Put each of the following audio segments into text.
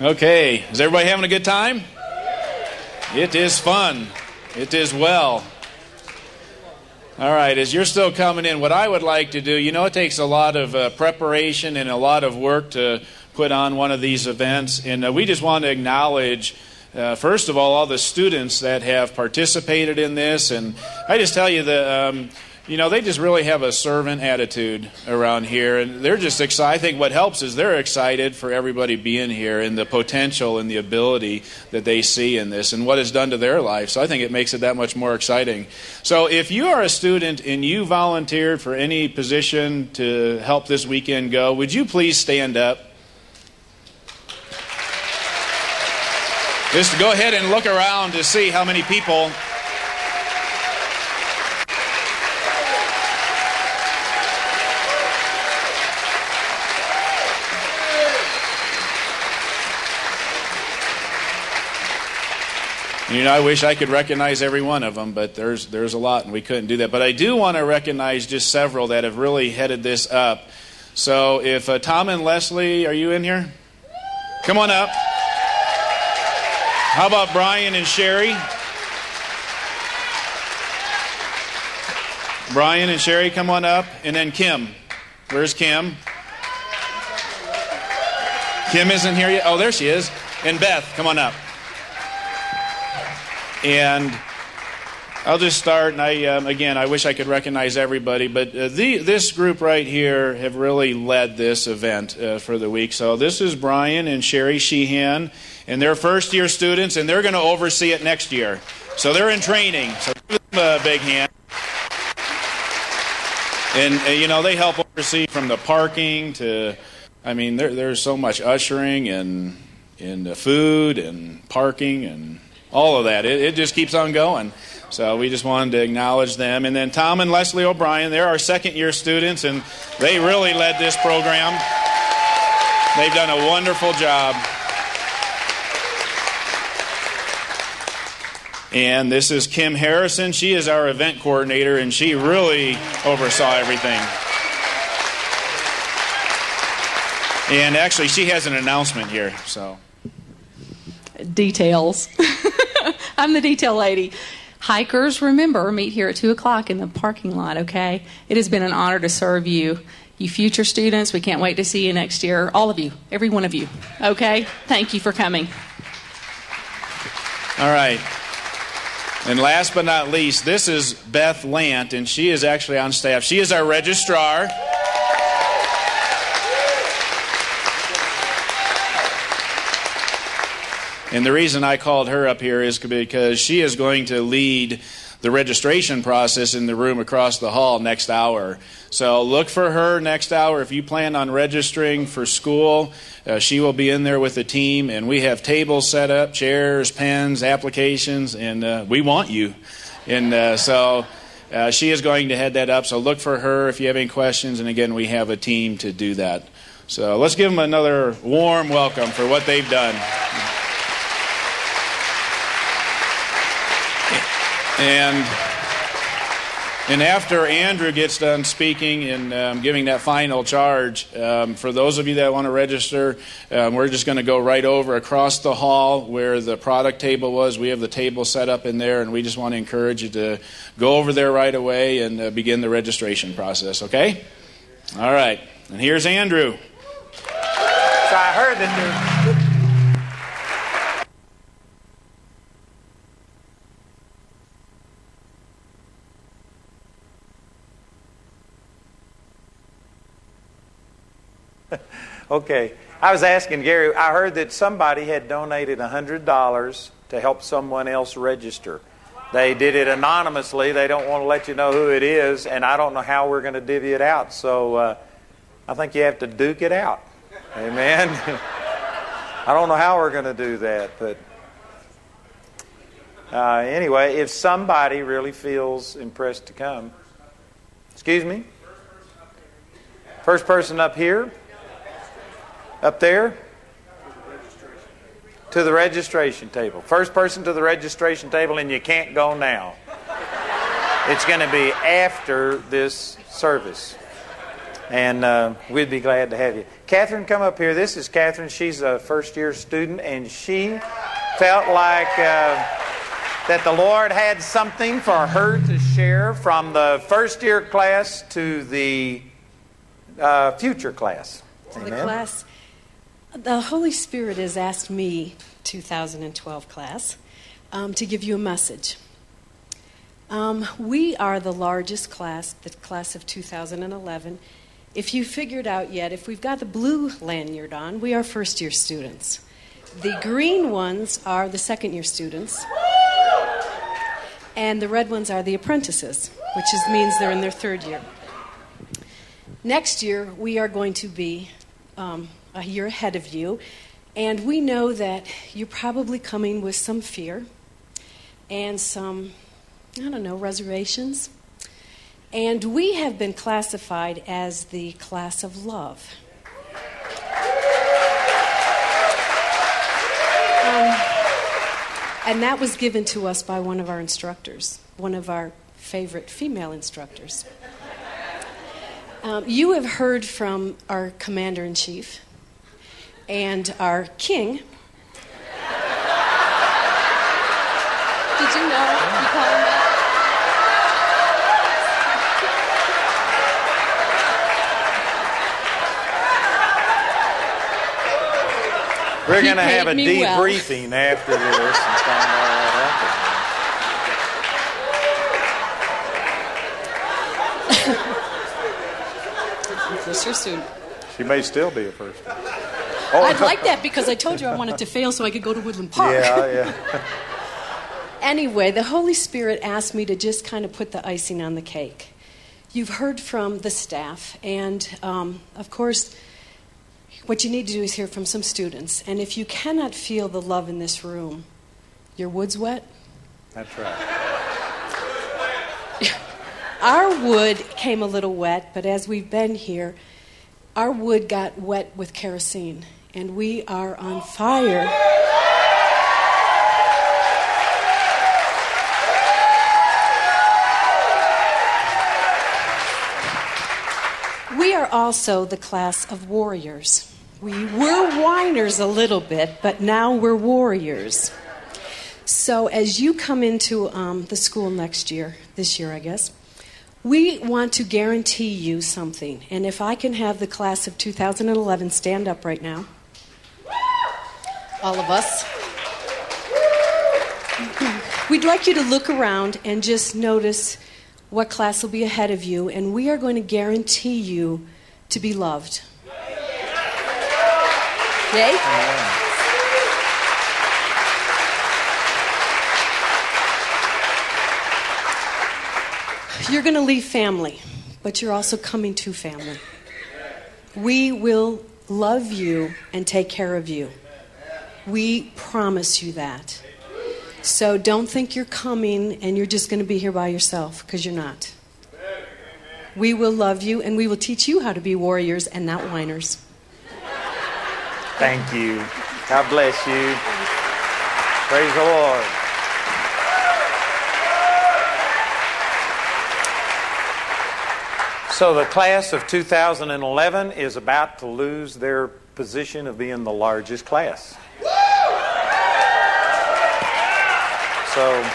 Okay, is everybody having a good time? It is fun. It is well. All right, as you're still coming in, what I would like to do, you know, it takes a lot of uh, preparation and a lot of work to put on one of these events, and uh, we just want to acknowledge. Uh, first of all, all the students that have participated in this, and I just tell you that um, you know, they just really have a servant attitude around here, and they're just excited. I think what helps is they're excited for everybody being here and the potential and the ability that they see in this and what it's done to their life. So I think it makes it that much more exciting. So if you are a student and you volunteered for any position to help this weekend go, would you please stand up? Just go ahead and look around to see how many people You know, I wish I could recognize every one of them, but there's there's a lot, and we couldn't do that. But I do want to recognize just several that have really headed this up. So, if uh, Tom and Leslie, are you in here? Come on up. How about Brian and Sherry? Brian and Sherry, come on up, and then Kim. Where's Kim? Kim isn't here yet. Oh, there she is. And Beth, come on up. And I'll just start, and I um, again, I wish I could recognize everybody, but uh, the, this group right here have really led this event uh, for the week. So this is Brian and Sherry Sheehan, and they're first year students, and they're going to oversee it next year. So they're in training. So give them a big hand. And uh, you know they help oversee from the parking to, I mean, there, there's so much ushering and and food and parking and all of that. It, it just keeps on going. So we just wanted to acknowledge them. And then Tom and Leslie O'Brien, they're our second year students, and they really led this program. They've done a wonderful job. And this is Kim Harrison. She is our event coordinator, and she really oversaw everything. And actually, she has an announcement here. So, details. I'm the detail lady. Hikers, remember, meet here at 2 o'clock in the parking lot, okay? It has been an honor to serve you. You future students, we can't wait to see you next year. All of you, every one of you, okay? Thank you for coming. All right. And last but not least, this is Beth Lant, and she is actually on staff. She is our registrar. And the reason I called her up here is because she is going to lead the registration process in the room across the hall next hour. So look for her next hour. If you plan on registering for school, uh, she will be in there with the team, and we have tables set up, chairs, pens, applications, and uh, we want you. And uh, so uh, she is going to head that up. So look for her if you have any questions. And again, we have a team to do that. So let's give them another warm welcome for what they've done. And and after Andrew gets done speaking and um, giving that final charge, um, for those of you that want to register, um, we're just going to go right over across the hall where the product table was. We have the table set up in there, and we just want to encourage you to go over there right away and uh, begin the registration process, okay? All right. And here's Andrew. So I heard that Okay. I was asking Gary, I heard that somebody had donated $100 to help someone else register. They did it anonymously. They don't want to let you know who it is, and I don't know how we're going to divvy it out. So uh, I think you have to duke it out. Amen. I don't know how we're going to do that, but uh, anyway, if somebody really feels impressed to come, excuse me? First person up here. Up there? To the registration table. First person to the registration table, and you can't go now. It's going to be after this service. And uh, we'd be glad to have you. Catherine, come up here. This is Catherine. She's a first year student, and she felt like uh, that the Lord had something for her to share from the first year class to the uh, future class. Amen. The class, the Holy Spirit has asked me, 2012 class, um, to give you a message. Um, we are the largest class, the class of 2011. If you figured out yet, if we've got the blue lanyard on, we are first year students. The green ones are the second year students. And the red ones are the apprentices, which is, means they're in their third year. Next year, we are going to be um, a year ahead of you, and we know that you're probably coming with some fear and some, I don't know, reservations. And we have been classified as the class of love. Um, and that was given to us by one of our instructors, one of our favorite female instructors. Um, you have heard from our commander in chief and our king. Did you know you call him that? We're going to have a debriefing well. after this and find out what happened. soon. She may still be a first. Oh. I'd like that because I told you I wanted to fail so I could go to Woodland Park. Yeah, yeah. anyway, the Holy Spirit asked me to just kind of put the icing on the cake. You've heard from the staff, and um, of course, what you need to do is hear from some students. And if you cannot feel the love in this room, your wood's wet. That's right. Our wood came a little wet, but as we've been here, our wood got wet with kerosene, and we are on fire. We are also the class of warriors. We were whiners a little bit, but now we're warriors. So, as you come into um, the school next year, this year, I guess, we want to guarantee you something. And if I can have the class of 2011 stand up right now, all of us. We'd like you to look around and just notice what class will be ahead of you, and we are going to guarantee you to be loved. Yay? You're going to leave family, but you're also coming to family. We will love you and take care of you. We promise you that. So don't think you're coming and you're just going to be here by yourself, because you're not. We will love you and we will teach you how to be warriors and not whiners. Thank you. God bless you. Praise the Lord. So, the class of 2011 is about to lose their position of being the largest class. So,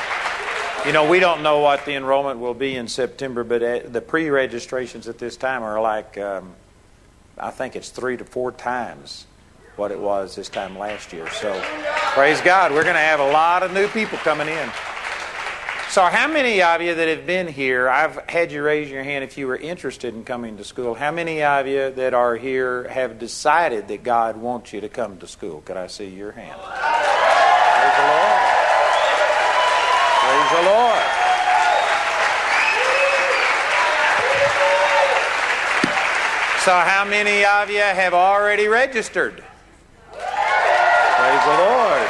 you know, we don't know what the enrollment will be in September, but uh, the pre registrations at this time are like, um, I think it's three to four times what it was this time last year. So, praise God, we're going to have a lot of new people coming in. So, how many of you that have been here, I've had you raise your hand if you were interested in coming to school. How many of you that are here have decided that God wants you to come to school? Could I see your hand? Praise the Lord. Praise the Lord. So, how many of you have already registered? Praise the Lord.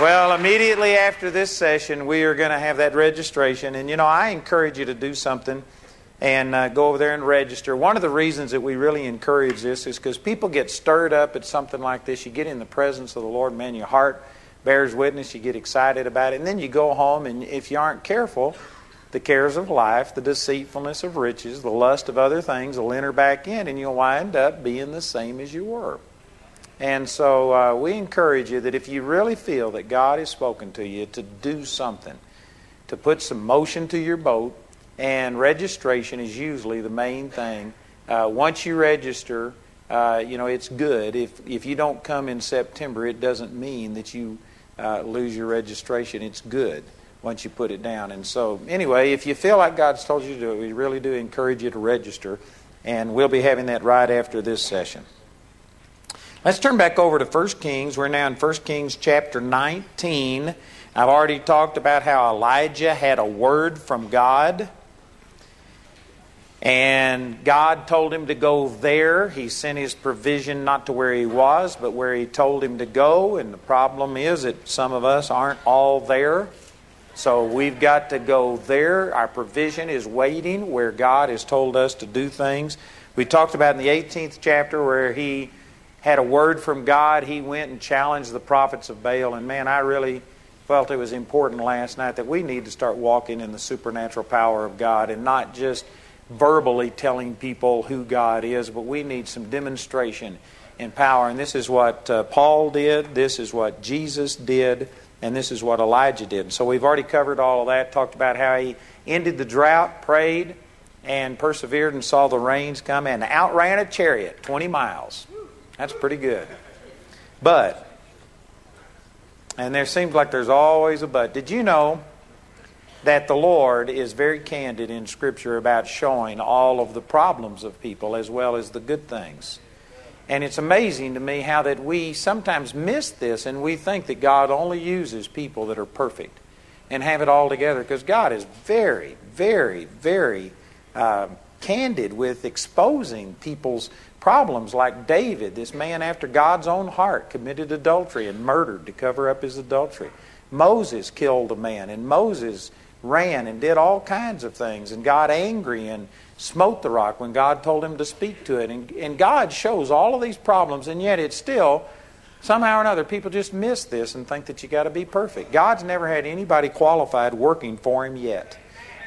Well, immediately after this session, we are going to have that registration. And, you know, I encourage you to do something and uh, go over there and register. One of the reasons that we really encourage this is because people get stirred up at something like this. You get in the presence of the Lord, man, your heart bears witness, you get excited about it, and then you go home, and if you aren't careful, the cares of life, the deceitfulness of riches, the lust of other things will enter back in, and you'll wind up being the same as you were. And so uh, we encourage you that if you really feel that God has spoken to you to do something, to put some motion to your boat, and registration is usually the main thing. Uh, once you register, uh, you know it's good. If if you don't come in September, it doesn't mean that you uh, lose your registration. It's good once you put it down. And so, anyway, if you feel like God's told you to do it, we really do encourage you to register. And we'll be having that right after this session. Let's turn back over to 1 Kings. We're now in 1 Kings chapter 19. I've already talked about how Elijah had a word from God. And God told him to go there. He sent his provision not to where he was, but where he told him to go. And the problem is that some of us aren't all there. So we've got to go there. Our provision is waiting where God has told us to do things. We talked about in the 18th chapter where he had a word from God. He went and challenged the prophets of Baal. And man, I really felt it was important last night that we need to start walking in the supernatural power of God and not just verbally telling people who God is, but we need some demonstration in power. And this is what uh, Paul did, this is what Jesus did. And this is what Elijah did. So we've already covered all of that, talked about how he ended the drought, prayed, and persevered and saw the rains come and outran a chariot 20 miles. That's pretty good. But, and there seems like there's always a but. Did you know that the Lord is very candid in Scripture about showing all of the problems of people as well as the good things? And it's amazing to me how that we sometimes miss this and we think that God only uses people that are perfect and have it all together because God is very, very, very uh, candid with exposing people's problems. Like David, this man after God's own heart, committed adultery and murdered to cover up his adultery. Moses killed a man, and Moses ran and did all kinds of things, and got angry and smote the rock when God told him to speak to it. And, and God shows all of these problems, and yet it's still, somehow or another, people just miss this and think that you got to be perfect. God's never had anybody qualified working for him yet.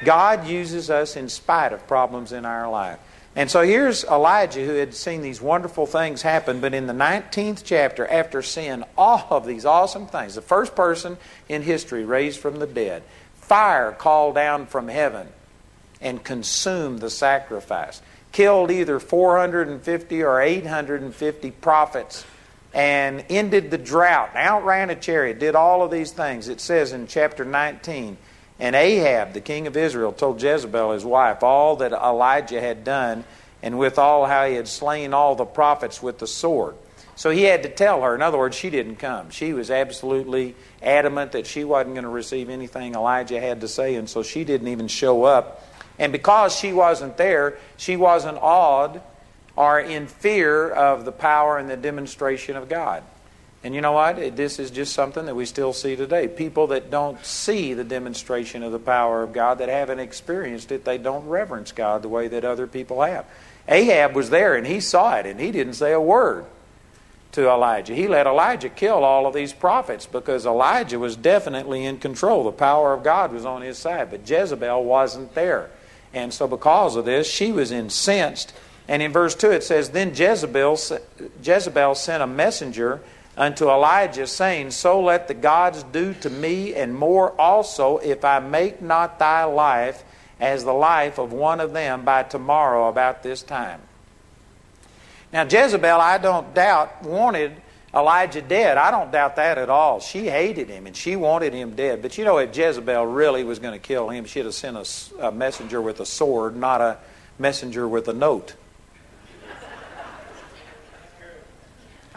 God uses us in spite of problems in our life. And so here's Elijah who had seen these wonderful things happen, but in the 19th chapter, after seeing all of these awesome things, the first person in history raised from the dead, fire called down from heaven and consumed the sacrifice. Killed either 450 or 850 prophets and ended the drought, outran a chariot, did all of these things. It says in chapter 19, and Ahab, the king of Israel, told Jezebel, his wife, all that Elijah had done, and withal how he had slain all the prophets with the sword. So he had to tell her. In other words, she didn't come. She was absolutely adamant that she wasn't going to receive anything Elijah had to say, and so she didn't even show up and because she wasn't there, she wasn't awed or in fear of the power and the demonstration of God. And you know what? This is just something that we still see today. People that don't see the demonstration of the power of God, that haven't experienced it, they don't reverence God the way that other people have. Ahab was there and he saw it and he didn't say a word to Elijah. He let Elijah kill all of these prophets because Elijah was definitely in control. The power of God was on his side, but Jezebel wasn't there. And so, because of this, she was incensed. And in verse 2, it says, Then Jezebel, Jezebel sent a messenger unto Elijah, saying, So let the gods do to me, and more also, if I make not thy life as the life of one of them by tomorrow about this time. Now, Jezebel, I don't doubt, wanted Elijah dead. I don't doubt that at all. She hated him and she wanted him dead. But you know, if Jezebel really was going to kill him, she'd have sent a, a messenger with a sword, not a messenger with a note.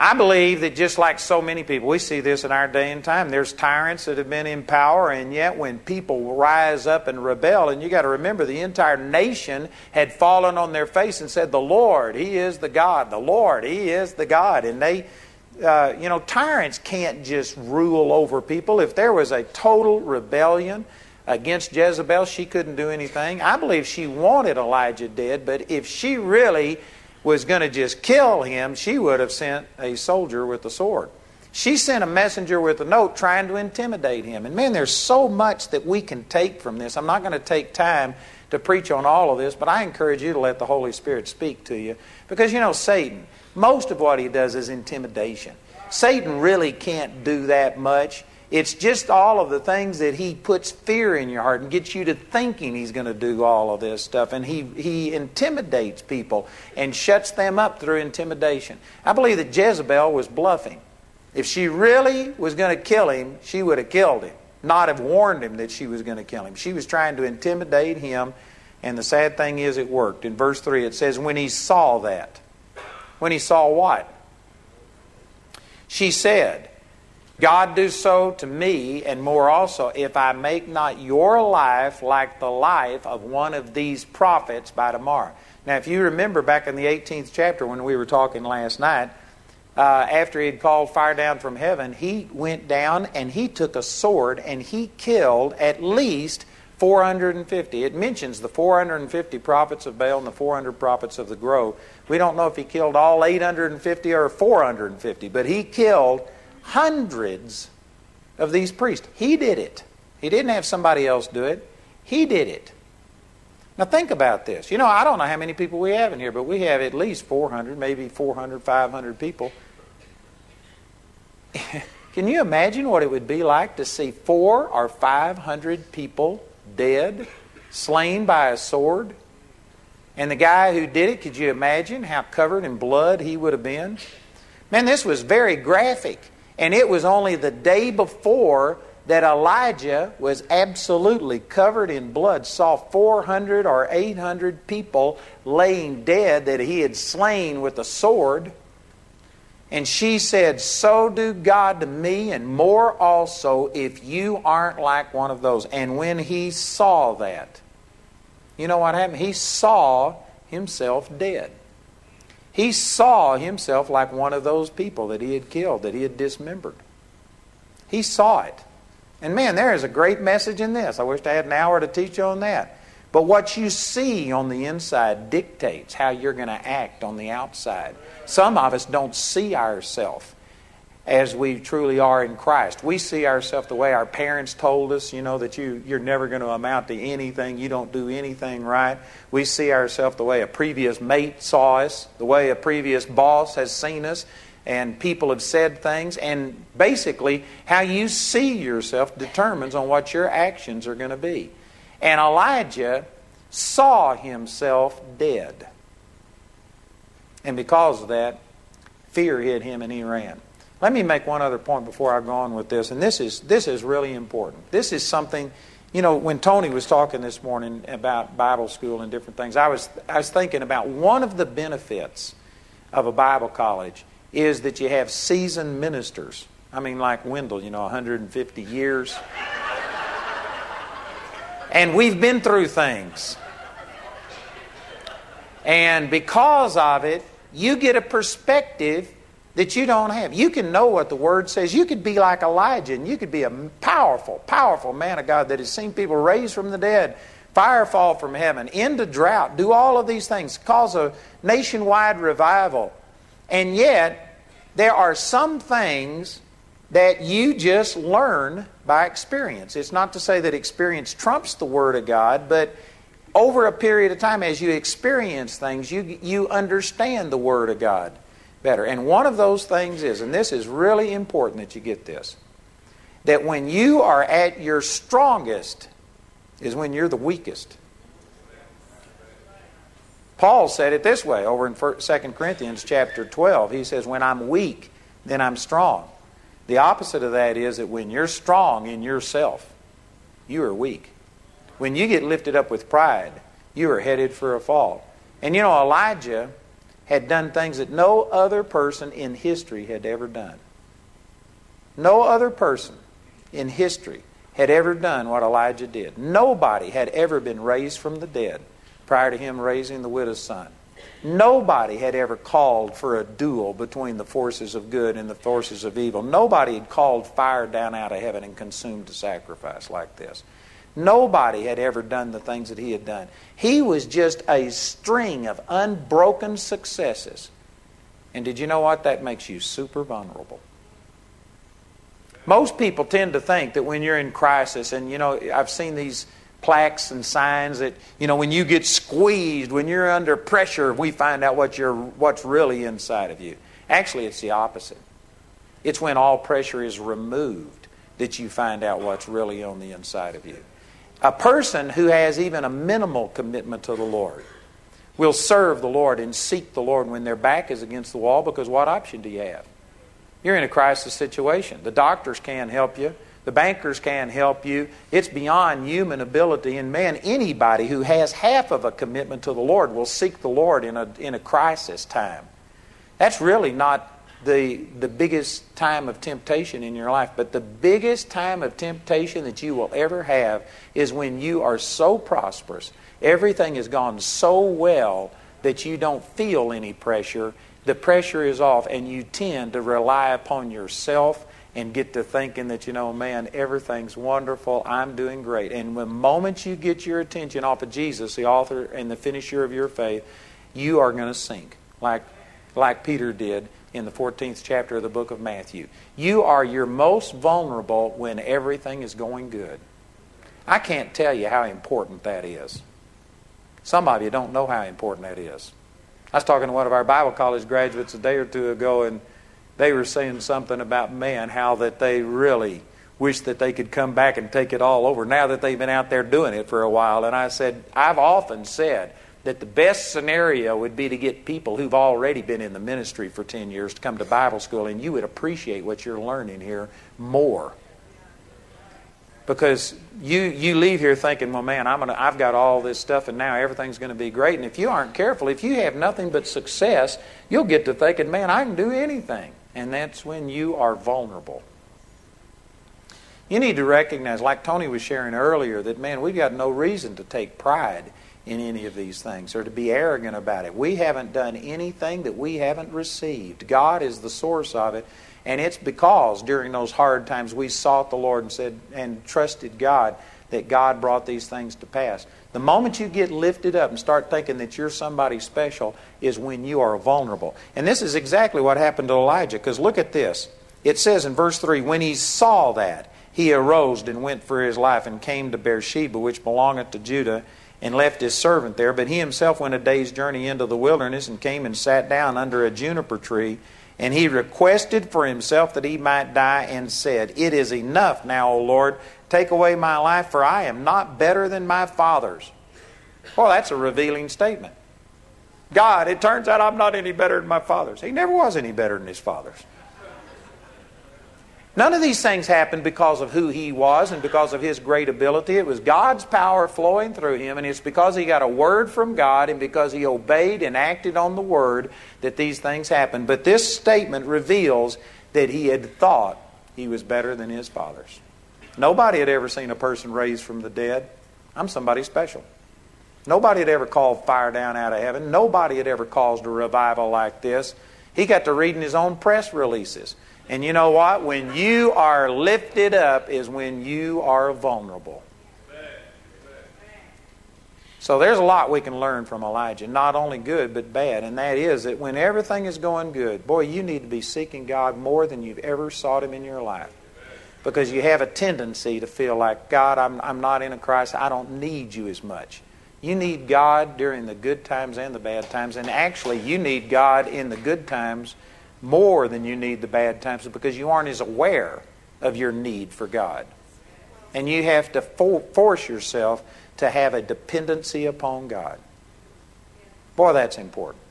I believe that just like so many people, we see this in our day and time. There's tyrants that have been in power, and yet when people rise up and rebel, and you got to remember the entire nation had fallen on their face and said, The Lord, He is the God. The Lord, He is the God. And they uh, you know, tyrants can't just rule over people. If there was a total rebellion against Jezebel, she couldn't do anything. I believe she wanted Elijah dead, but if she really was going to just kill him, she would have sent a soldier with a sword. She sent a messenger with a note trying to intimidate him. And man, there's so much that we can take from this. I'm not going to take time to preach on all of this, but I encourage you to let the Holy Spirit speak to you. Because you know, Satan, most of what he does is intimidation. Satan really can't do that much. It's just all of the things that he puts fear in your heart and gets you to thinking he's going to do all of this stuff. And he, he intimidates people and shuts them up through intimidation. I believe that Jezebel was bluffing. If she really was going to kill him, she would have killed him, not have warned him that she was going to kill him. She was trying to intimidate him, and the sad thing is it worked. In verse 3, it says, When he saw that, when he saw what? She said, God do so to me and more also if I make not your life like the life of one of these prophets by tomorrow. Now, if you remember back in the 18th chapter when we were talking last night, uh, after he had called fire down from heaven, he went down and he took a sword and he killed at least 450. It mentions the 450 prophets of Baal and the 400 prophets of the grove. We don't know if he killed all 850 or 450, but he killed hundreds of these priests. He did it. He didn't have somebody else do it. He did it. Now think about this. You know, I don't know how many people we have in here, but we have at least 400, maybe 400, 500 people. Can you imagine what it would be like to see four or 500 people dead, slain by a sword? And the guy who did it, could you imagine how covered in blood he would have been? Man, this was very graphic. And it was only the day before that Elijah was absolutely covered in blood, saw 400 or 800 people laying dead that he had slain with a sword. And she said, So do God to me, and more also if you aren't like one of those. And when he saw that, you know what happened? He saw himself dead. He saw himself like one of those people that he had killed, that he had dismembered. He saw it. And man, there is a great message in this. I wish I had an hour to teach you on that. But what you see on the inside dictates how you're going to act on the outside. Some of us don't see ourselves as we truly are in Christ. We see ourselves the way our parents told us, you know, that you, you're never going to amount to anything, you don't do anything right. We see ourselves the way a previous mate saw us, the way a previous boss has seen us, and people have said things. And basically, how you see yourself determines on what your actions are going to be. And Elijah saw himself dead. And because of that, fear hit him and he ran. Let me make one other point before I go on with this, and this is this is really important. This is something, you know, when Tony was talking this morning about Bible school and different things, I was I was thinking about one of the benefits of a Bible college is that you have seasoned ministers. I mean, like Wendell, you know, 150 years. and we've been through things. And because of it, you get a perspective that you don't have. You can know what the Word says. You could be like Elijah, and you could be a powerful, powerful man of God that has seen people raised from the dead, fire fall from heaven, end a drought, do all of these things, cause a nationwide revival. And yet, there are some things that you just learn by experience. It's not to say that experience trumps the Word of God, but over a period of time, as you experience things, you, you understand the Word of God better. And one of those things is, and this is really important that you get this, that when you are at your strongest is when you're the weakest. Paul said it this way over in 2 Corinthians chapter 12. He says, When I'm weak, then I'm strong. The opposite of that is that when you're strong in yourself, you are weak. When you get lifted up with pride, you are headed for a fall. And you know, Elijah had done things that no other person in history had ever done. No other person in history had ever done what Elijah did. Nobody had ever been raised from the dead prior to him raising the widow's son. Nobody had ever called for a duel between the forces of good and the forces of evil. Nobody had called fire down out of heaven and consumed a sacrifice like this. Nobody had ever done the things that he had done. He was just a string of unbroken successes. And did you know what? That makes you super vulnerable. Most people tend to think that when you're in crisis, and you know, I've seen these plaques and signs that you know when you get squeezed, when you're under pressure, we find out what you're, what's really inside of you. Actually, it's the opposite. It's when all pressure is removed that you find out what's really on the inside of you. A person who has even a minimal commitment to the Lord will serve the Lord and seek the Lord when their back is against the wall because what option do you have? You're in a crisis situation. The doctors can't help you. The bankers can't help you. It's beyond human ability. And man, anybody who has half of a commitment to the Lord will seek the Lord in a, in a crisis time. That's really not the, the biggest time of temptation in your life, but the biggest time of temptation that you will ever have is when you are so prosperous, everything has gone so well that you don't feel any pressure. The pressure is off, and you tend to rely upon yourself and get to thinking that, you know, man, everything's wonderful, I'm doing great. And the moment you get your attention off of Jesus, the author and the finisher of your faith, you are going to sink like, like Peter did in the 14th chapter of the book of Matthew. You are your most vulnerable when everything is going good. I can't tell you how important that is. Some of you don't know how important that is. I was talking to one of our Bible college graduates a day or two ago, and they were saying something about men, how that they really wish that they could come back and take it all over now that they've been out there doing it for a while. And I said, I've often said that the best scenario would be to get people who've already been in the ministry for 10 years to come to Bible school, and you would appreciate what you're learning here more. Because you, you leave here thinking, well, man, I'm gonna, I've got all this stuff, and now everything's going to be great. And if you aren't careful, if you have nothing but success, you'll get to thinking, man, I can do anything. And that's when you are vulnerable. You need to recognize, like Tony was sharing earlier, that, man, we've got no reason to take pride in any of these things or to be arrogant about it. We haven't done anything that we haven't received. God is the source of it. And it's because during those hard times we sought the Lord and said and trusted God that God brought these things to pass. The moment you get lifted up and start thinking that you're somebody special is when you are vulnerable. And this is exactly what happened to Elijah because look at this. It says in verse 3 when he saw that, he arose and went for his life and came to Beersheba, which belongeth to Judah and left his servant there. But he himself went a day's journey into the wilderness and came and sat down under a juniper tree. And he requested for himself that he might die and said, It is enough now, O Lord. Take away my life, for I am not better than my fathers. Well, that's a revealing statement. God, it turns out I'm not any better than my fathers. He never was any better than his fathers. None of these things happened because of who he was and because of his great ability. It was God's power flowing through him, and it's because he got a word from God and because he obeyed and acted on the word that these things happened. But this statement reveals that he had thought he was better than his fathers. Nobody had ever seen a person raised from the dead. I'm somebody special. Nobody had ever called fire down out of heaven. Nobody had ever caused a revival like this. He got to reading his own press releases. And you know what? When you are lifted up is when you are vulnerable. So there's a lot we can learn from Elijah, not only good but bad, and that is that when everything is going good, boy, you need to be seeking God more than you've ever sought Him in your life. Because you have a tendency to feel like, God, I'm, I'm not in a crisis. I don't need you as much. You need God during the good times and the bad times, and actually, you need God in the good times more than you need the bad times because you aren't as aware of your need for God. And you have to for- force yourself to have a dependency upon God. Boy, that's important.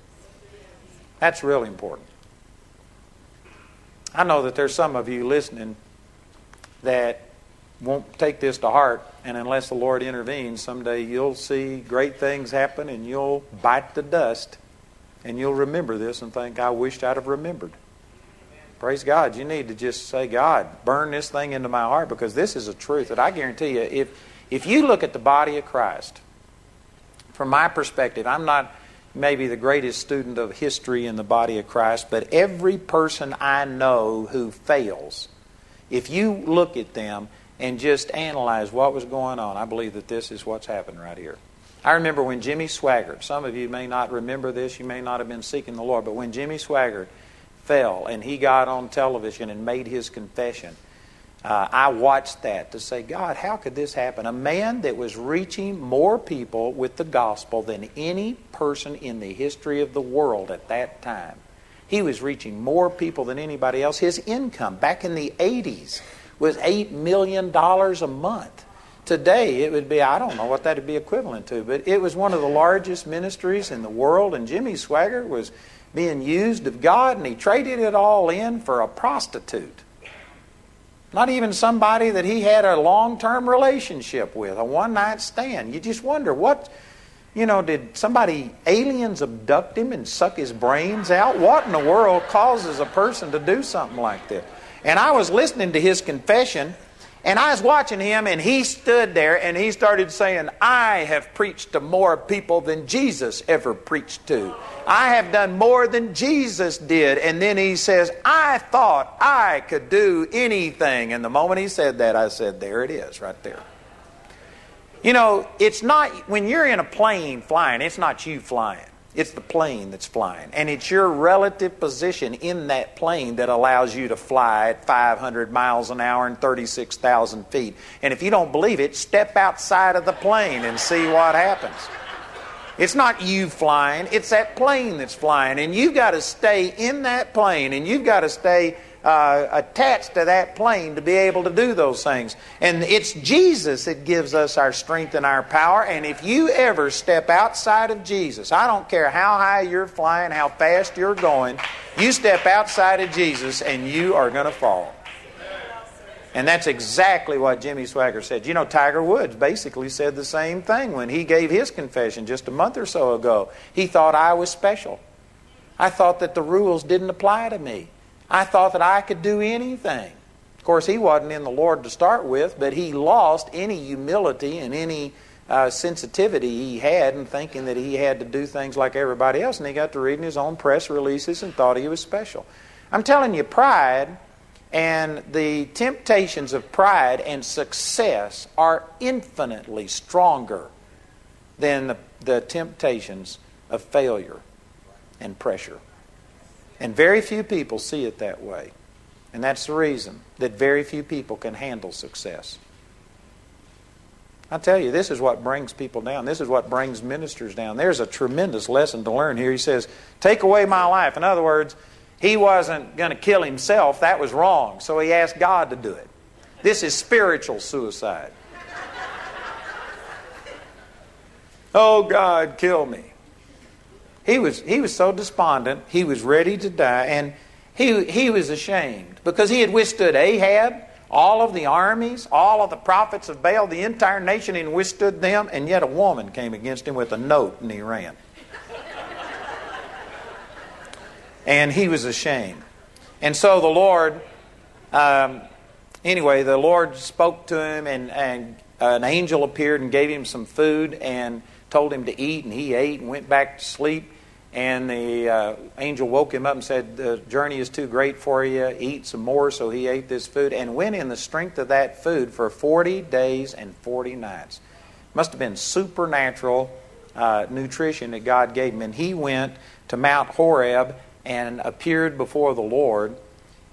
That's really important. I know that there's some of you listening that won't take this to heart, and unless the Lord intervenes, someday you'll see great things happen and you'll bite the dust and you'll remember this and think, I wished I'd have remembered. Praise God. You need to just say, God, burn this thing into my heart because this is a truth that I guarantee you, if, if you look at the body of Christ, from my perspective, I'm not maybe the greatest student of history in the body of Christ, but every person I know who fails, if you look at them and just analyze what was going on, I believe that this is what's happened right here. I remember when Jimmy Swaggart, some of you may not remember this, you may not have been seeking the Lord, but when Jimmy Swaggart fell and he got on television and made his confession, uh, I watched that to say, God, how could this happen? A man that was reaching more people with the gospel than any person in the history of the world at that time. He was reaching more people than anybody else. His income back in the 80s was $8 million a month. Today, it would be, I don't know what that would be equivalent to, but it was one of the largest ministries in the world, and Jimmy Swaggart was being used of God, and he traded it all in for a prostitute. Not even somebody that he had a long term relationship with, a one night stand. You just wonder what, you know, did somebody, aliens abduct him and suck his brains out? What in the world causes a person to do something like this? And I was listening to his confession, and I was watching him, and he stood there and he started saying, I have preached to more people than Jesus ever preached to. I have done more than Jesus did. And then he says, I thought I could do anything. And the moment he said that, I said, There it is, right there. You know, it's not, when you're in a plane flying, it's not you flying. It's the plane that's flying. And it's your relative position in that plane that allows you to fly at 500 miles an hour and 36,000 feet. And if you don't believe it, step outside of the plane and see what happens. It's not you flying, it's that plane that's flying. And you've got to stay in that plane and you've got to stay uh, attached to that plane to be able to do those things. And it's Jesus that gives us our strength and our power. And if you ever step outside of Jesus, I don't care how high you're flying, how fast you're going, you step outside of Jesus and you are going to fall. And that's exactly what Jimmy Swaggart said. You know, Tiger Woods basically said the same thing when he gave his confession just a month or so ago. He thought I was special. I thought that the rules didn't apply to me. I thought that I could do anything. Of course, he wasn't in the Lord to start with, but he lost any humility and any uh, sensitivity he had in thinking that he had to do things like everybody else, and he got to reading his own press releases and thought he was special. I'm telling you, pride and the temptations of pride and success are infinitely stronger than the, the temptations of failure and pressure. And very few people see it that way. And that's the reason that very few people can handle success. I tell you, this is what brings people down. This is what brings ministers down. There's a tremendous lesson to learn here. He says, Take away my life. In other words, he wasn't going to kill himself. That was wrong. So he asked God to do it. This is spiritual suicide. oh, God, kill me. He was, he was so despondent, he was ready to die, and he, he was ashamed because he had withstood Ahab, all of the armies, all of the prophets of Baal, the entire nation, and withstood them, and yet a woman came against him with a note and he ran. and he was ashamed. And so the Lord, um, anyway, the Lord spoke to him, and, and an angel appeared and gave him some food and told him to eat, and he ate and went back to sleep. And the uh, angel woke him up and said, The journey is too great for you. Eat some more. So he ate this food and went in the strength of that food for 40 days and 40 nights. Must have been supernatural uh, nutrition that God gave him. And he went to Mount Horeb and appeared before the Lord.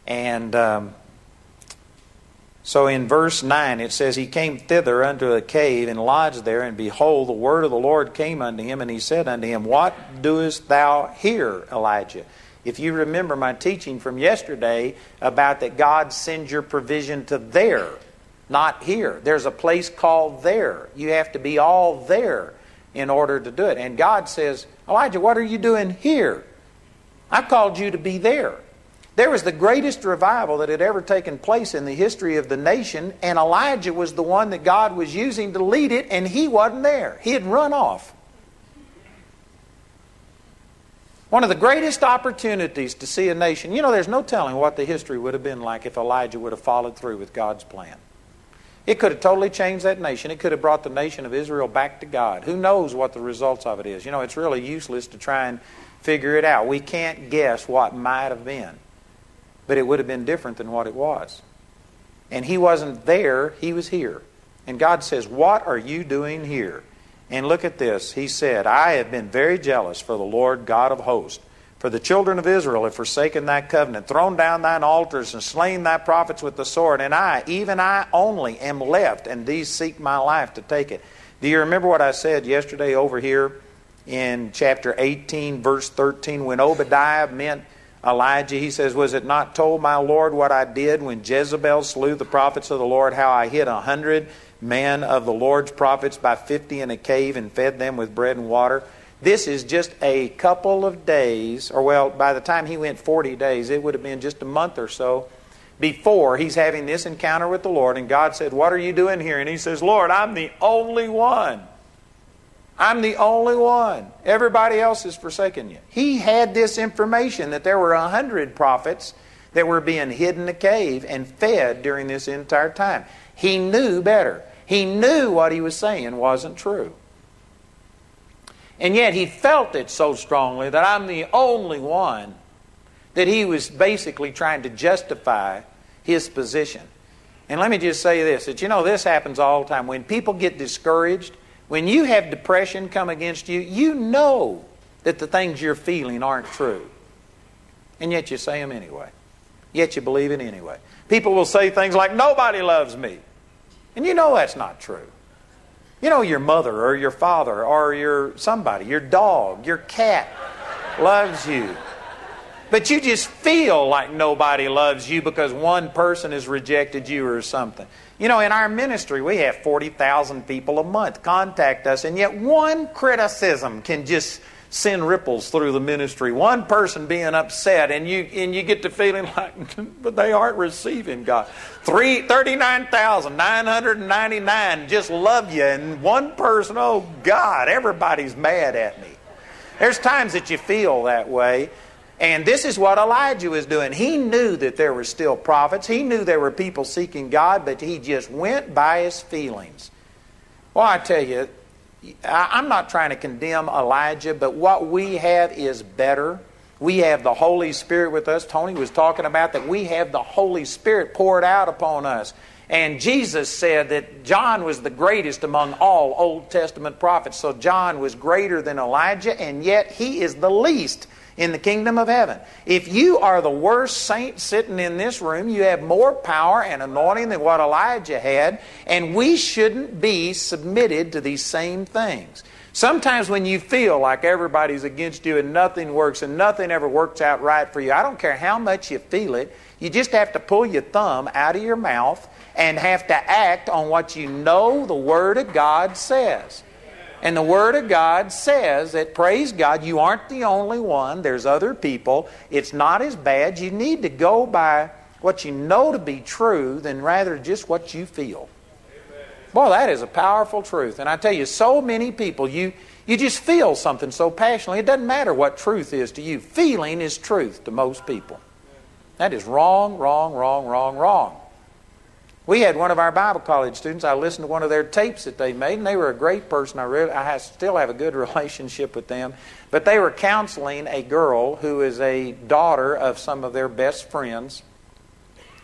And um, so in verse 9 it says, He came thither unto a cave and lodged there, and behold, the word of the Lord came unto him, and he said unto him, What doest thou here, Elijah? If you remember my teaching from yesterday about that God sends your provision to there, not here. There's a place called there. You have to be all there in order to do it. And God says, Elijah, what are you doing here? I called you to be there. There was the greatest revival that had ever taken place in the history of the nation, and Elijah was the one that God was using to lead it, and he wasn't there. He had run off. One of the greatest opportunities to see a nation, you know, there's no telling what the history would have been like if Elijah would have followed through with God's plan. It could have totally changed that nation. It could have brought the nation of Israel back to God. Who knows what the results of it is? You know, it's really useless to try and figure it out. We can't guess what might have been but it would have been different than what it was. And he wasn't there, he was here. And God says, What are you doing here? And look at this. He said, I have been very jealous for the Lord God of hosts, for the children of Israel have forsaken thy covenant, thrown down thine altars, and slain thy prophets with the sword. And I, even I only, am left, and these seek my life to take it. Do you remember what I said yesterday over here in chapter 18, verse 13, when Obadiah meant Elijah? He says, Was it not told my Lord what I did when Jezebel slew the prophets of the Lord, how I hid a hundred men of the Lord's prophets by fifty in a cave and fed them with bread and water? This is just a couple of days, or well, by the time he went 40 days, it would have been just a month or so before he's having this encounter with the Lord. And God said, What are you doing here? And he says, Lord, I'm the only one. I'm the only one. Everybody else has forsaken you. He had this information that there were a hundred prophets that were being hid in a cave and fed during this entire time. He knew better. He knew what he was saying wasn't true. And yet he felt it so strongly that I'm the only one that he was basically trying to justify his position. And let me just say this that you know, this happens all the time. When people get discouraged, when you have depression come against you, you know that the things you're feeling aren't true. And yet you say them anyway. Yet you believe it anyway. People will say things like, Nobody loves me. And you know that's not true. You know, your mother or your father or your somebody, your dog, your cat loves you. But you just feel like nobody loves you because one person has rejected you or something. You know, in our ministry, we have 40,000 people a month contact us, and yet one criticism can just send ripples through the ministry. One person being upset, and you and you get the feeling like, but they aren't receiving God. Three thirty-nine thousand nine hundred ninety-nine just love you, and one person, oh God, everybody's mad at me. There's times that you feel that way. And this is what Elijah was doing. He knew that there were still prophets. He knew there were people seeking God, but he just went by his feelings. Well, I tell you, I'm not trying to condemn Elijah, but what we have is better. We have the Holy Spirit with us. Tony was talking about that we have the Holy Spirit poured out upon us. And Jesus said that John was the greatest among all Old Testament prophets. So John was greater than Elijah, and yet he is the least in the kingdom of heaven. If you are the worst saint sitting in this room, you have more power and anointing than what Elijah had, and we shouldn't be submitted to these same things. Sometimes when you feel like everybody's against you and nothing works and nothing ever works out right for you, I don't care how much you feel it, you just have to pull your thumb out of your mouth and have to act on what you know the Word of God says. And the Word of God says that, praise God, you aren't the only one. There's other people. It's not as bad. You need to go by what you know to be true than rather just what you feel. Boy, that is a powerful truth. And I tell you, so many people, you, you just feel something so passionately. It doesn't matter what truth is to you. Feeling is truth to most people. That is wrong, wrong, wrong, wrong, wrong. We had one of our Bible college students. I listened to one of their tapes that they made, and they were a great person. I really, I still have a good relationship with them. But they were counseling a girl who is a daughter of some of their best friends,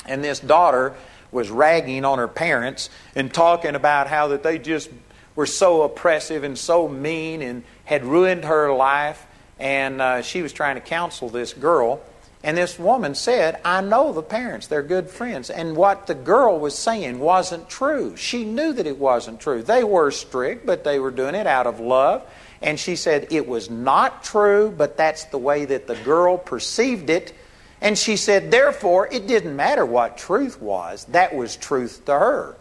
and this daughter was ragging on her parents and talking about how that they just were so oppressive and so mean and had ruined her life. And uh, she was trying to counsel this girl. And this woman said, I know the parents, they're good friends. And what the girl was saying wasn't true. She knew that it wasn't true. They were strict, but they were doing it out of love. And she said it was not true, but that's the way that the girl perceived it. And she said, therefore, it didn't matter what truth was, that was truth to her.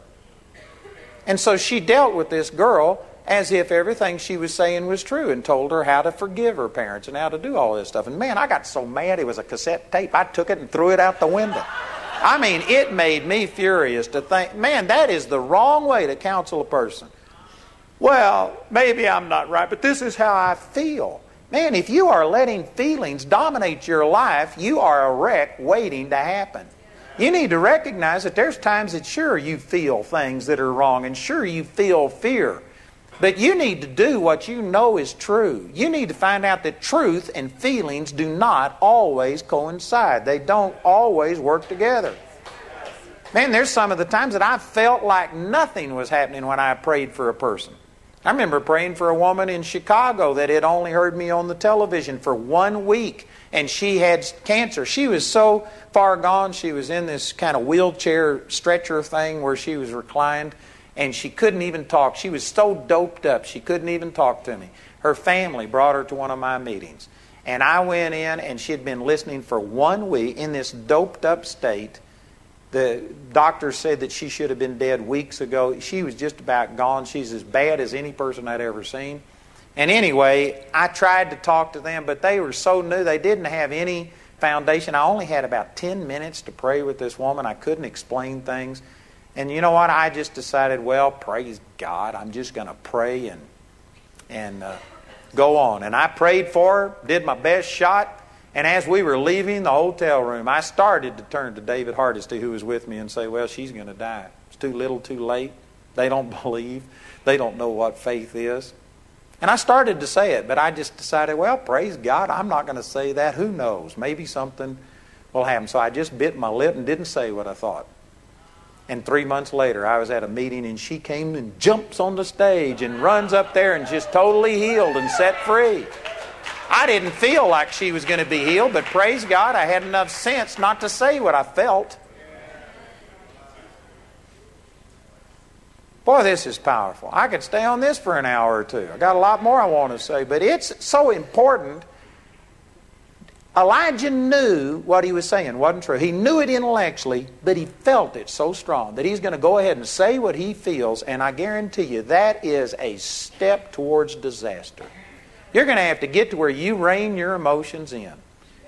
And so she dealt with this girl as if everything she was saying was true and told her how to forgive her parents and how to do all this stuff. And man, I got so mad it was a cassette tape. I took it and threw it out the window. I mean, it made me furious to think, man, that is the wrong way to counsel a person. Well, maybe I'm not right, but this is how I feel. Man, if you are letting feelings dominate your life, you are a wreck waiting to happen. You need to recognize that there's times that sure you feel things that are wrong, and sure you feel fear. But you need to do what you know is true. You need to find out that truth and feelings do not always coincide, they don't always work together. Man, there's some of the times that I felt like nothing was happening when I prayed for a person. I remember praying for a woman in Chicago that had only heard me on the television for one week. and she had cancer. She was so far gone, she was in this kind of wheelchair stretcher thing where she was reclined, and she couldn't even talk. She was so doped up, she couldn't even talk to me. Her family brought her to one of my meetings. And I went in, and she had been listening for one week in this doped up state. The doctor said that she should have been dead weeks ago. She was just about gone. She's as bad as any person I'd ever seen. And anyway, I tried to talk to them, but they were so new, they didn't have any foundation. I only had about 10 minutes to pray with this woman. I couldn't explain things. And you know what? I just decided, well, praise God. I'm just going to pray and, and uh, go on. And I prayed for her, did my best shot. And as we were leaving the hotel room, I started to turn to David Hardesty, who was with me, and say, well, she's going to die. It's too little, too late. They don't believe. They don't know what faith is. And I started to say it, but I just decided, well, praise God, I'm not going to say that. Who knows? Maybe something will happen. So I just bit my lip and didn't say what I thought. And three months later, I was at a meeting and she came and jumps on the stage and runs up there and just totally healed and set free. I didn't feel like she was going to be healed, but praise God, I had enough sense not to say what I felt. Boy, this is powerful. I could stay on this for an hour or two. I got a lot more I want to say, but it's so important. Elijah knew what he was saying wasn't true. He knew it intellectually, but he felt it so strong that he's going to go ahead and say what he feels, and I guarantee you that is a step towards disaster. You're going to have to get to where you rein your emotions in.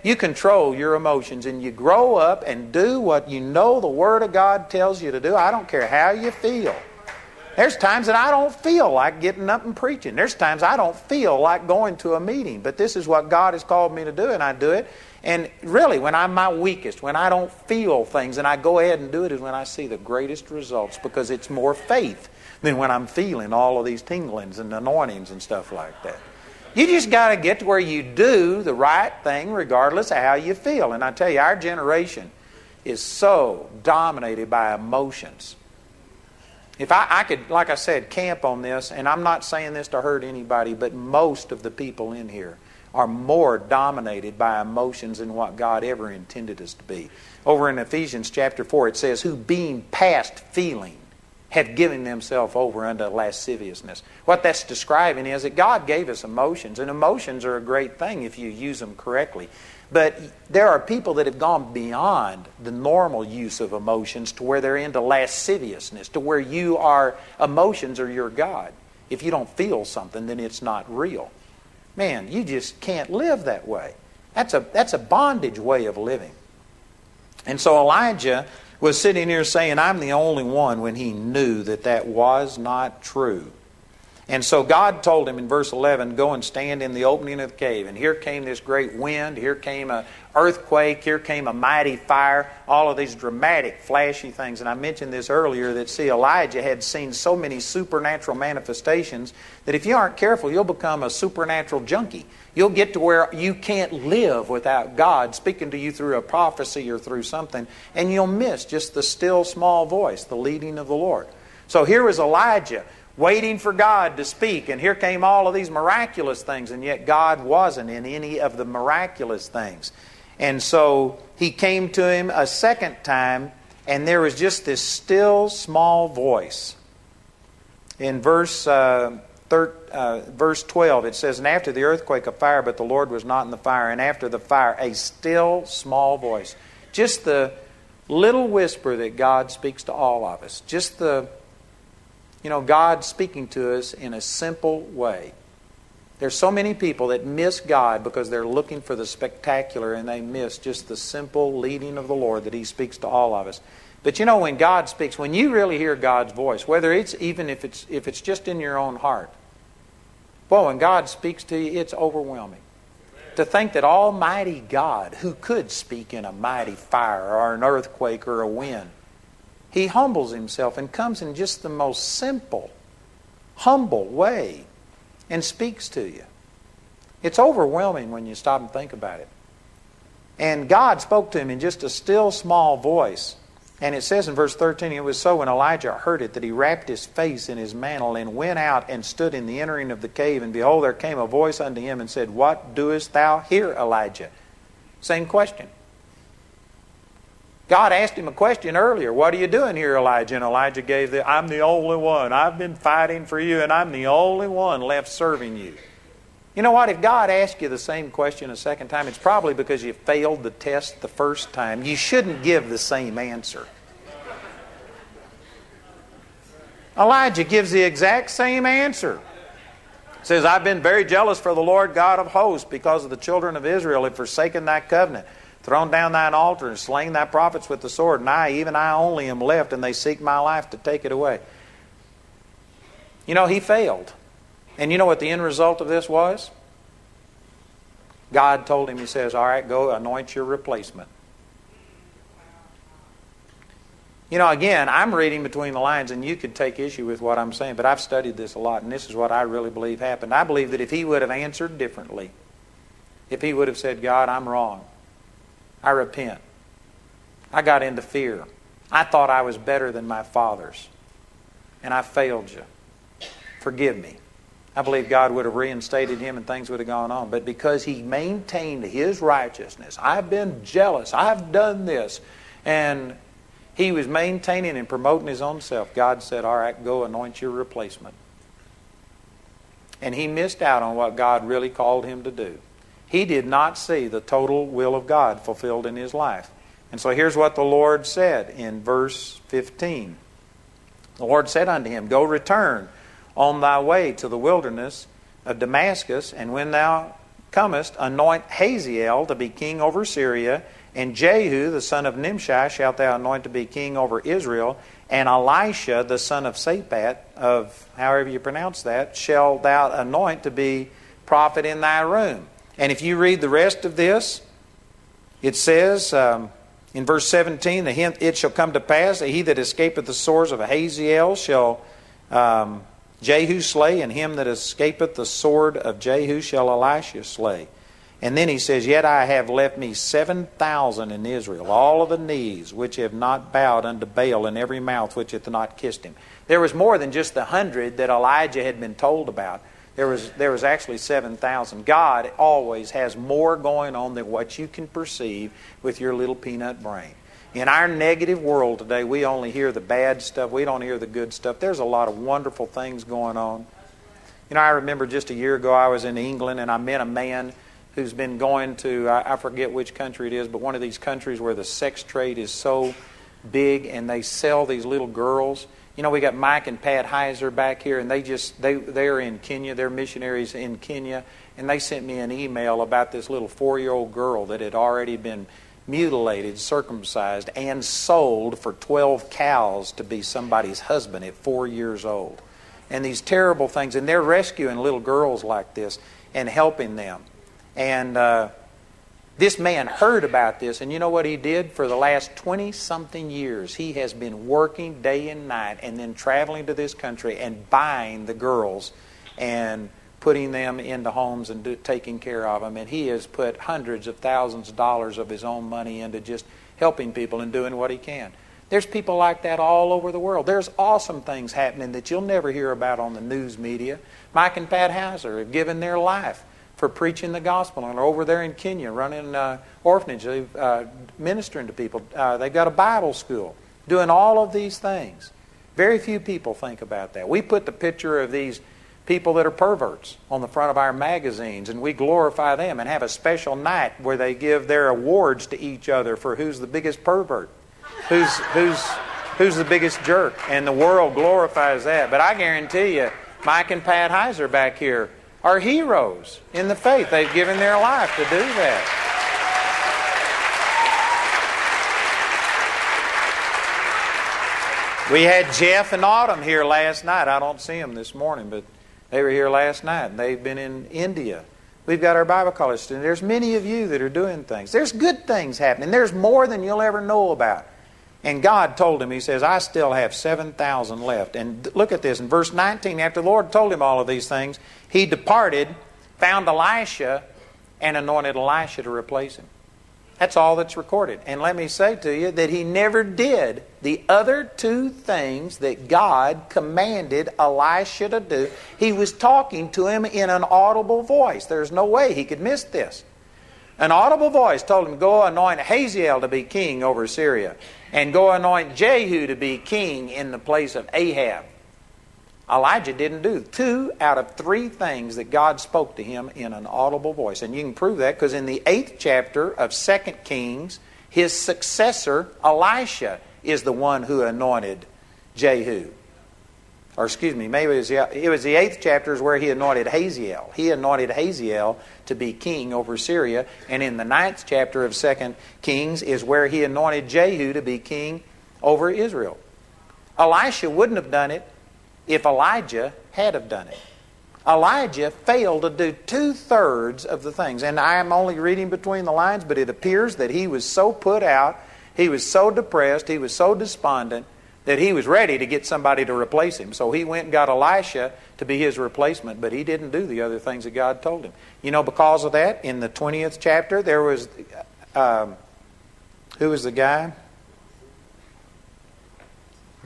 You control your emotions and you grow up and do what you know the Word of God tells you to do. I don't care how you feel. There's times that I don't feel like getting up and preaching. There's times I don't feel like going to a meeting. But this is what God has called me to do, and I do it. And really, when I'm my weakest, when I don't feel things, and I go ahead and do it, is when I see the greatest results because it's more faith than when I'm feeling all of these tinglings and anointings and stuff like that. You just got to get to where you do the right thing regardless of how you feel. And I tell you, our generation is so dominated by emotions. If I, I, could, like I said, camp on this, and I'm not saying this to hurt anybody, but most of the people in here are more dominated by emotions than what God ever intended us to be. Over in Ephesians chapter 4, it says, Who being past feeling have given themselves over unto lasciviousness. What that's describing is that God gave us emotions, and emotions are a great thing if you use them correctly. But there are people that have gone beyond the normal use of emotions to where they're into lasciviousness, to where you are, emotions are your God. If you don't feel something, then it's not real. Man, you just can't live that way. That's a, that's a bondage way of living. And so Elijah was sitting here saying, I'm the only one, when he knew that that was not true. And so God told him in verse 11, Go and stand in the opening of the cave. And here came this great wind, here came an earthquake, here came a mighty fire, all of these dramatic, flashy things. And I mentioned this earlier that, see, Elijah had seen so many supernatural manifestations that if you aren't careful, you'll become a supernatural junkie. You'll get to where you can't live without God speaking to you through a prophecy or through something, and you'll miss just the still small voice, the leading of the Lord. So here was Elijah waiting for God to speak. And here came all of these miraculous things, and yet God wasn't in any of the miraculous things. And so he came to him a second time, and there was just this still small voice. In verse, uh, thir- uh, verse 12, it says, And after the earthquake, a fire, but the Lord was not in the fire. And after the fire, a still small voice. Just the little whisper that God speaks to all of us. Just the you know, God speaking to us in a simple way. There's so many people that miss God because they're looking for the spectacular and they miss just the simple leading of the Lord that He speaks to all of us. But you know, when God speaks, when you really hear God's voice, whether it's even if it's if it's just in your own heart, boy, when God speaks to you, it's overwhelming. To think that Almighty God, who could speak in a mighty fire or an earthquake or a wind, he humbles himself and comes in just the most simple, humble way and speaks to you. It's overwhelming when you stop and think about it. And God spoke to him in just a still small voice. And it says in verse 13, it was so when Elijah heard it that he wrapped his face in his mantle and went out and stood in the entering of the cave. And behold, there came a voice unto him and said, What doest thou here, Elijah? Same question. God asked him a question earlier. What are you doing here, Elijah? And Elijah gave the, I'm the only one. I've been fighting for you, and I'm the only one left serving you. You know what? If God asks you the same question a second time, it's probably because you failed the test the first time. You shouldn't give the same answer. Elijah gives the exact same answer. says, I've been very jealous for the Lord God of hosts because of the children of Israel have forsaken thy covenant, thrown down thine altar, and slain thy prophets with the sword. And I, even I only, am left, and they seek my life to take it away. You know, he failed. And you know what the end result of this was? God told him, He says, All right, go anoint your replacement. You know, again, I'm reading between the lines, and you could take issue with what I'm saying, but I've studied this a lot, and this is what I really believe happened. I believe that if he would have answered differently, if he would have said, God, I'm wrong, I repent, I got into fear, I thought I was better than my fathers, and I failed you, forgive me. I believe God would have reinstated him and things would have gone on. But because he maintained his righteousness, I've been jealous, I've done this, and he was maintaining and promoting his own self. God said, All right, go anoint your replacement. And he missed out on what God really called him to do. He did not see the total will of God fulfilled in his life. And so here's what the Lord said in verse 15 The Lord said unto him, Go return on thy way to the wilderness of Damascus, and when thou comest, anoint Hazael to be king over Syria and Jehu, the son of Nimshi, shalt thou anoint to be king over Israel. And Elisha, the son of Shaphat, of however you pronounce that, shalt thou anoint to be prophet in thy room. And if you read the rest of this, it says um, in verse 17, the it shall come to pass that he that escapeth the swords of Hazael shall um, Jehu slay, and him that escapeth the sword of Jehu shall Elisha slay. And then he says, Yet I have left me seven thousand in Israel, all of the knees which have not bowed unto Baal, and every mouth which hath not kissed him. There was more than just the hundred that Elijah had been told about. There was, there was actually 7,000. God always has more going on than what you can perceive with your little peanut brain. In our negative world today, we only hear the bad stuff. We don't hear the good stuff. There's a lot of wonderful things going on. You know, I remember just a year ago I was in England and I met a man who's been going to, I, I forget which country it is, but one of these countries where the sex trade is so big and they sell these little girls. You know, we got Mike and Pat Heiser back here, and they just they they're in Kenya. They're missionaries in Kenya, and they sent me an email about this little four-year-old girl that had already been mutilated, circumcised, and sold for twelve cows to be somebody's husband at four years old. And these terrible things, and they're rescuing little girls like this and helping them. And uh, this man heard about this, and you know what he did? For the last 20 something years, he has been working day and night and then traveling to this country and buying the girls and putting them into homes and do, taking care of them. And he has put hundreds of thousands of dollars of his own money into just helping people and doing what he can. There's people like that all over the world. There's awesome things happening that you'll never hear about on the news media. Mike and Pat Hauser have given their life for preaching the gospel and over there in Kenya running uh, orphanage, uh, ministering to people. Uh, they've got a Bible school, doing all of these things. Very few people think about that. We put the picture of these people that are perverts on the front of our magazines and we glorify them and have a special night where they give their awards to each other for who's the biggest pervert, who's, who's, who's the biggest jerk. And the world glorifies that. But I guarantee you, Mike and Pat Heiser back here are heroes in the faith. They've given their life to do that. We had Jeff and Autumn here last night. I don't see them this morning, but they were here last night. And they've been in India. We've got our Bible college students. There's many of you that are doing things. There's good things happening. There's more than you'll ever know about. And God told him, He says, I still have 7,000 left. And look at this. In verse 19, after the Lord told him all of these things, he departed, found Elisha, and anointed Elisha to replace him. That's all that's recorded. And let me say to you that he never did the other two things that God commanded Elisha to do. He was talking to him in an audible voice. There's no way he could miss this. An audible voice told him, Go anoint Hazael to be king over Syria, and go anoint Jehu to be king in the place of Ahab. Elijah didn't do two out of three things that God spoke to him in an audible voice. And you can prove that because in the eighth chapter of Second Kings, his successor, Elisha, is the one who anointed Jehu. Or excuse me, maybe it was, the, it was the eighth chapter is where he anointed Hazael. He anointed Hazael to be king over Syria. And in the ninth chapter of Second Kings is where he anointed Jehu to be king over Israel. Elisha wouldn't have done it if Elijah had have done it. Elijah failed to do two thirds of the things. And I am only reading between the lines, but it appears that he was so put out, he was so depressed, he was so despondent that he was ready to get somebody to replace him. So he went and got Elisha to be his replacement, but he didn't do the other things that God told him. You know, because of that, in the 20th chapter, there was. Um, who was the guy?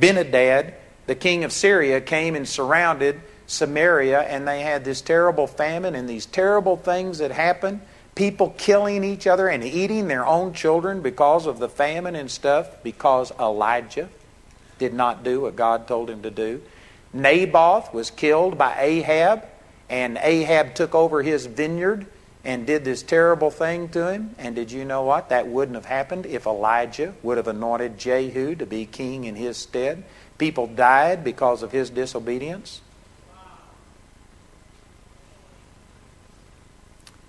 Benhadad the king of Syria came and surrounded Samaria, and they had this terrible famine and these terrible things that happened. People killing each other and eating their own children because of the famine and stuff, because Elijah did not do what God told him to do. Naboth was killed by Ahab, and Ahab took over his vineyard and did this terrible thing to him. And did you know what? That wouldn't have happened if Elijah would have anointed Jehu to be king in his stead. People died because of his disobedience.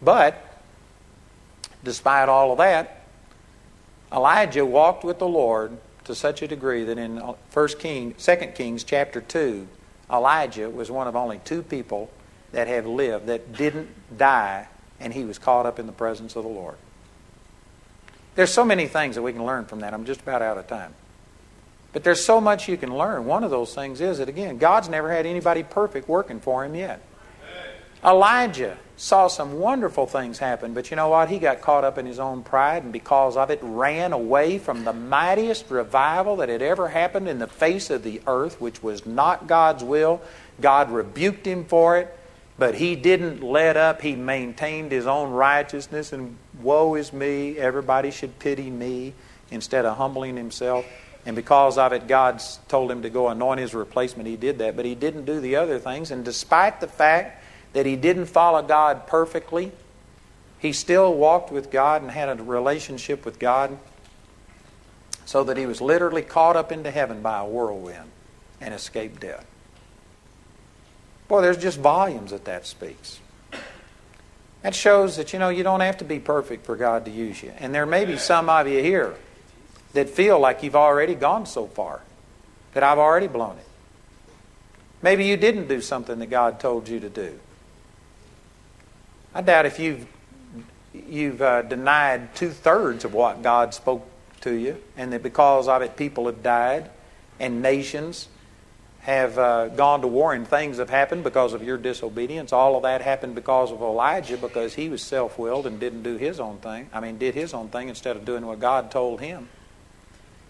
But, despite all of that, Elijah walked with the Lord to such a degree that in uh, 1 King, 2 Kings chapter 2, Elijah was one of only two people that have lived that didn't die and he was caught up in the presence of the Lord. There's so many things that we can learn from that. I'm just about out of time. But there's so much you can learn. One of those things is that, again, God's never had anybody perfect working for him yet. Elijah saw some wonderful things happen, but you know what? He got caught up in his own pride and because of it ran away from the mightiest revival that had ever happened in the face of the earth, which was not God's will. God rebuked him for it, but he didn't let up. He maintained his own righteousness and woe is me, everybody should pity me instead of humbling himself. And because of it, God told him to go anoint his replacement. He did that, but he didn't do the other things. And despite the fact that he didn't follow God perfectly, he still walked with God and had a relationship with God so that he was literally caught up into heaven by a whirlwind and escaped death. Boy, there's just volumes that that speaks. That shows that, you know, you don't have to be perfect for God to use you. And there may be some of you here that feel like you've already gone so far, that I've already blown it. Maybe you didn't do something that God told you to do. I doubt if you've you've uh, denied two thirds of what God spoke to you, and that because of it, people have died, and nations have uh, gone to war, and things have happened because of your disobedience. All of that happened because of Elijah, because he was self-willed and didn't do his own thing. I mean, did his own thing instead of doing what God told him.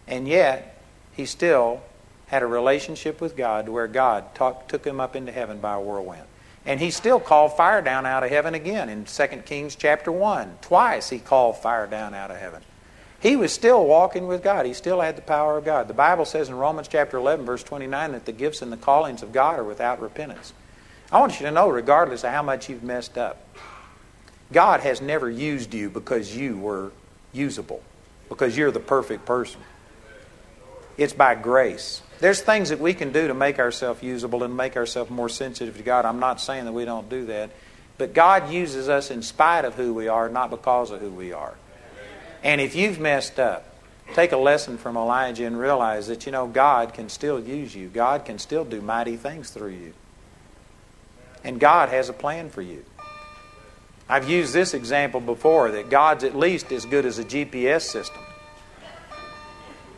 And yet, he still had a relationship with God where God talk, took him up into heaven by a whirlwind. And he still called fire down out of heaven again in 2 Kings chapter 1. Twice he called fire down out of heaven. He was still walking with God. He still had the power of God. The Bible says in Romans chapter 11, verse 29, that the gifts and the callings of God are without repentance. I want you to know, regardless of how much you've messed up, God has never used you because you were usable, because you're the perfect person. It's by grace. There's things that we can do to make ourselves usable and make ourselves more sensitive to God. I'm not saying that we don't do that. But God uses us in spite of who we are, not because of who we are. And if you've messed up, take a lesson from Elijah and realize that, you know, God can still use you. God can still do mighty things through you. And God has a plan for you. I've used this example before that God's at least as good as a GPS system.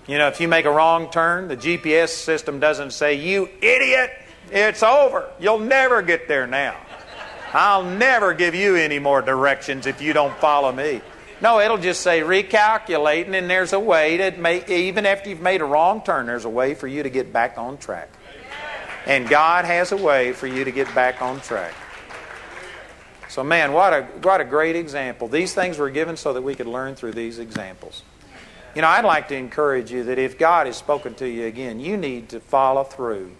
You know, if you make a wrong turn, the GPS system doesn't say, You idiot, it's over. You'll never get there now. I'll never give you any more directions if you don't follow me. No, it'll just say recalculating, and there's a way to make, even after you've made a wrong turn, there's a way for you to get back on track. And God has a way for you to get back on track. So, man, what a, what a great example. These things were given so that we could learn through these examples. You know, I'd like to encourage you that if God has spoken to you again, you need to follow through.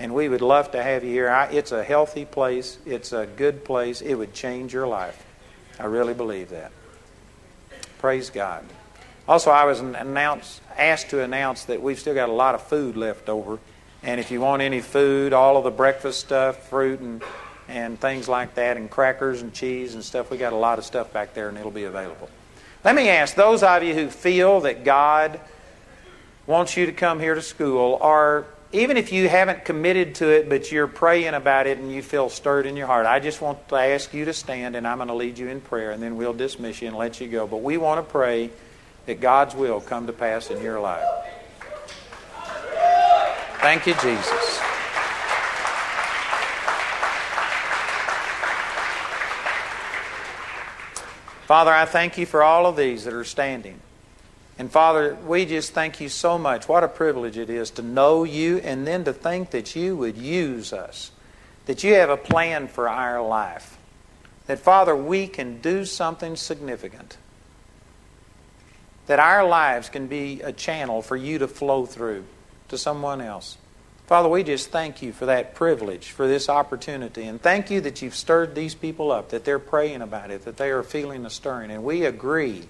And we would love to have you here. It's a healthy place, it's a good place. It would change your life. I really believe that. Praise God. Also, I was announced, asked to announce that we've still got a lot of food left over. And if you want any food, all of the breakfast stuff, fruit and, and things like that, and crackers and cheese and stuff, we got a lot of stuff back there and it'll be available. Let me ask those of you who feel that God wants you to come here to school, or even if you haven't committed to it, but you're praying about it and you feel stirred in your heart, I just want to ask you to stand and I'm going to lead you in prayer and then we'll dismiss you and let you go. But we want to pray that God's will come to pass in your life. Thank you, Jesus. Father, I thank you for all of these that are standing. And Father, we just thank you so much. What a privilege it is to know you and then to think that you would use us, that you have a plan for our life. That, Father, we can do something significant. That our lives can be a channel for you to flow through to someone else. Father, we just thank you for that privilege, for this opportunity. And thank you that you've stirred these people up, that they're praying about it, that they are feeling the stirring. And we agree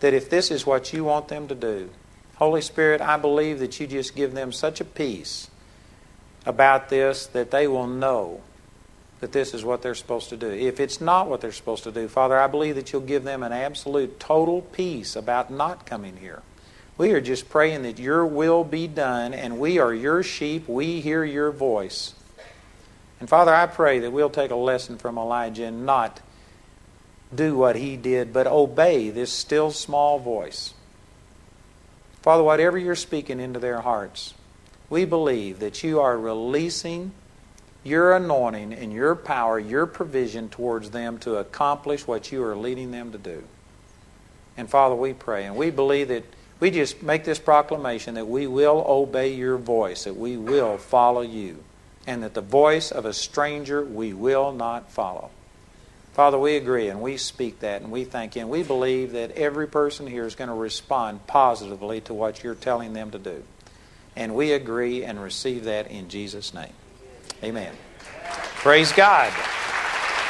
that if this is what you want them to do, Holy Spirit, I believe that you just give them such a peace about this that they will know that this is what they're supposed to do. If it's not what they're supposed to do, Father, I believe that you'll give them an absolute total peace about not coming here. We are just praying that your will be done, and we are your sheep. We hear your voice. And Father, I pray that we'll take a lesson from Elijah and not do what he did, but obey this still small voice. Father, whatever you're speaking into their hearts, we believe that you are releasing your anointing and your power, your provision towards them to accomplish what you are leading them to do. And Father, we pray and we believe that we just make this proclamation that we will obey your voice, that we will follow you, and that the voice of a stranger we will not follow. Father, we agree and we speak that and we thank you. And we believe that every person here is going to respond positively to what you're telling them to do. And we agree and receive that in Jesus' name. Amen. Praise God.